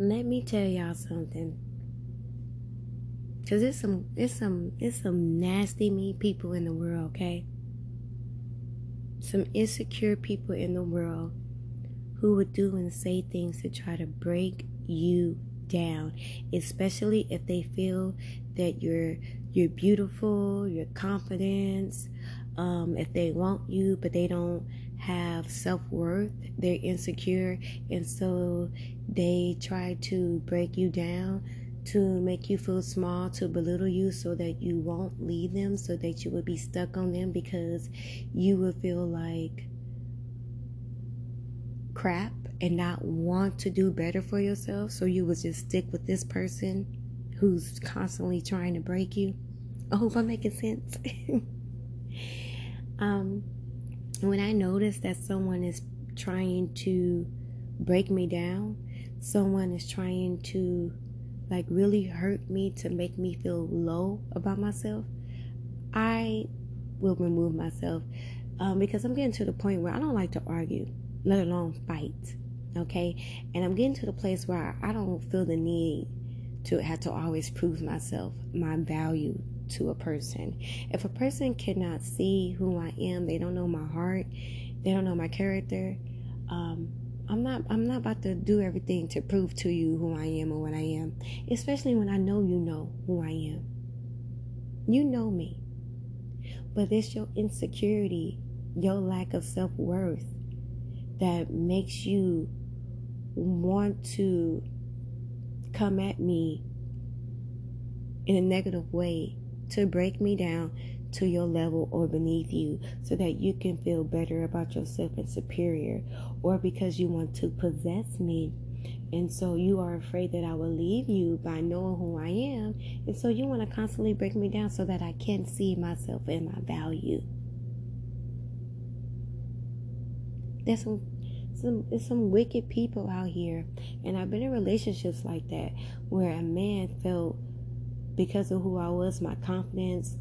let me tell y'all something. Cause it's some it's some it's some nasty mean people in the world, okay? Some insecure people in the world who would do and say things to try to break you down, especially if they feel that you're you're beautiful, your confidence, um, if they want you but they don't have self-worth, they're insecure and so they try to break you down to make you feel small, to belittle you so that you won't leave them, so that you would be stuck on them because you would feel like crap and not want to do better for yourself. So you would just stick with this person who's constantly trying to break you. I hope I'm making sense. um, when I notice that someone is trying to break me down, someone is trying to like really hurt me to make me feel low about myself, I will remove myself um, because I'm getting to the point where I don't like to argue, let alone fight. Okay, and I'm getting to the place where I don't feel the need to have to always prove myself, my value to a person. If a person cannot see who I am, they don't know my heart, they don't know my character. Um, I'm not I'm not about to do everything to prove to you who I am or what I am, especially when I know you know who I am. You know me. But it's your insecurity, your lack of self-worth that makes you want to come at me in a negative way to break me down to your level or beneath you so that you can feel better about yourself and superior, or because you want to possess me. And so you are afraid that I will leave you by knowing who I am. And so you want to constantly break me down so that I can see myself and my value. There's some some there's some wicked people out here. And I've been in relationships like that where a man felt because of who I was, my confidence,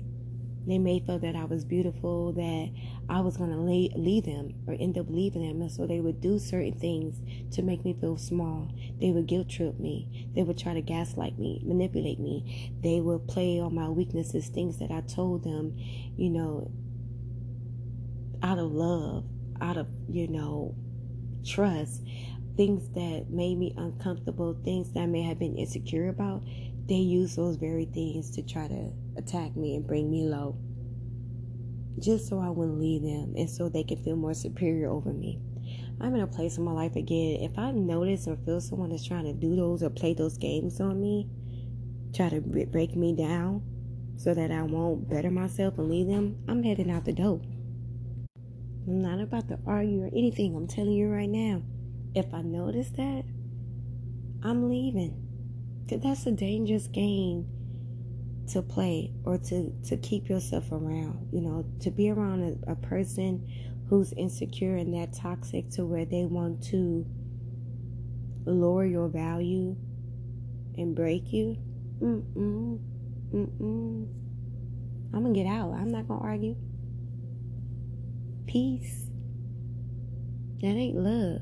they may feel that I was beautiful, that I was going to leave them or end up leaving them. And so they would do certain things to make me feel small. They would guilt trip me. They would try to gaslight me, manipulate me. They would play on my weaknesses, things that I told them, you know, out of love, out of, you know, trust, things that made me uncomfortable, things that I may have been insecure about. They use those very things to try to attack me and bring me low just so I wouldn't leave them and so they could feel more superior over me. I'm in a place in my life again. If I notice or feel someone is trying to do those or play those games on me, try to break me down so that I won't better myself and leave them, I'm heading out the door. I'm not about to argue or anything. I'm telling you right now. If I notice that, I'm leaving. That's a dangerous game to play or to, to keep yourself around. You know, to be around a, a person who's insecure and that toxic to where they want to lower your value and break you. Mm-mm. Mm-mm. I'm gonna get out. I'm not gonna argue. Peace. That ain't love.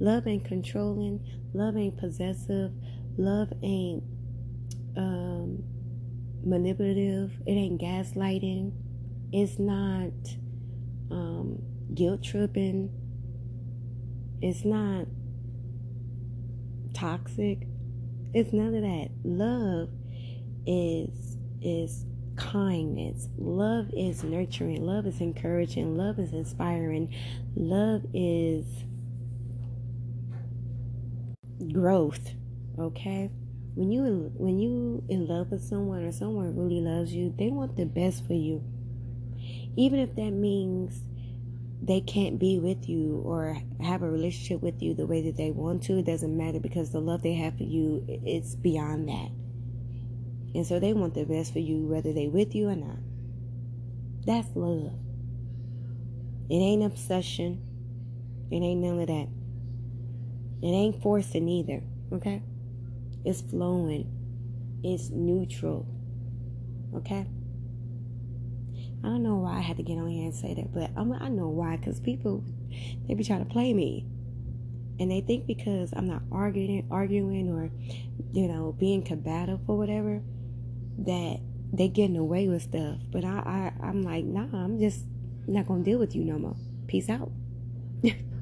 Love ain't controlling. Love ain't possessive. Love ain't um manipulative. It ain't gaslighting. It's not um, guilt tripping. It's not toxic. It's none of that. Love is is kindness. Love is nurturing. Love is encouraging. Love is inspiring. Love is growth. Okay? when you when you in love with someone or someone really loves you, they want the best for you. Even if that means they can't be with you or have a relationship with you the way that they want to, it doesn't matter because the love they have for you it's beyond that. And so they want the best for you whether they with you or not. That's love. It ain't obsession. It ain't none of that. It ain't forcing either. Okay? It's flowing. It's neutral. Okay? I don't know why I had to get on here and say that, but I'm, i know why. Because people, they be trying to play me. And they think because I'm not arguing, arguing, or you know, being combative or whatever, that they getting away with stuff. But I, I I'm like, nah, I'm just not gonna deal with you no more. Peace out.